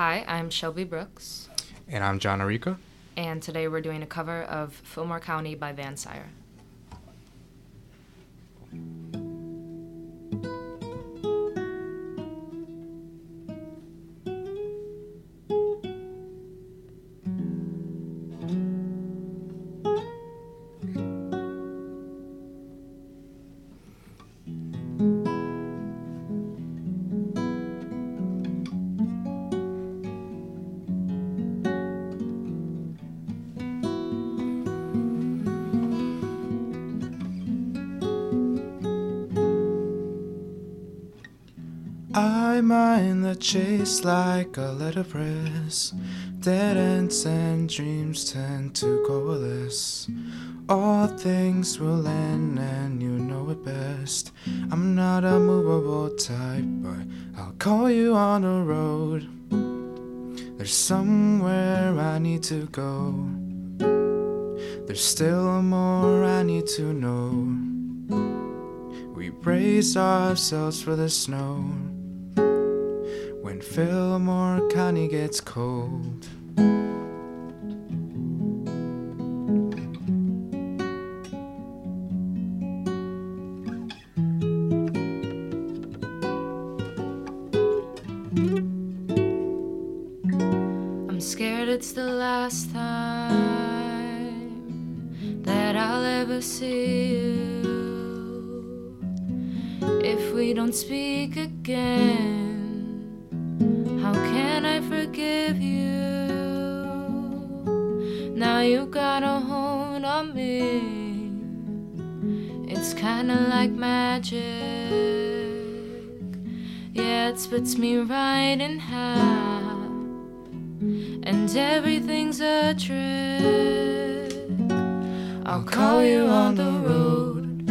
Hi, I'm Shelby Brooks, And I'm Gian Arica. and today we're doing a cover of Fillmore County by Vansire. I mind the chase like a letterpress. Dead ends and dreams tend to coalesce. All things will end, and you know it best. I'm not a movable type, but I'll call you on the road. There's somewhere I need to go. There's still more I need to know. We brace ourselves for the snow when Fillmore County gets cold. I'm scared it's the last time that I'll ever see you. If we don't speak again, how can I forgive you? Now you got a hold on me. It's kinda like magic. Yeah, it splits me right in half and everything's a trick. I'll call you on the road.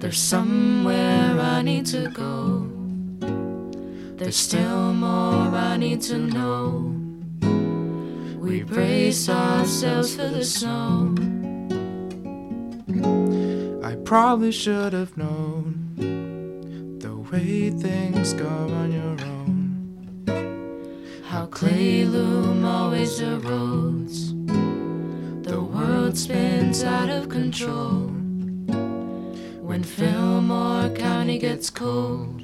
There's somewhere I need to go. There's still more I need to know. We brace ourselves for the snow. I probably should have known the way things go on your own. How clay loom always erodes. The world spins out of control. When Fillmore County gets cold.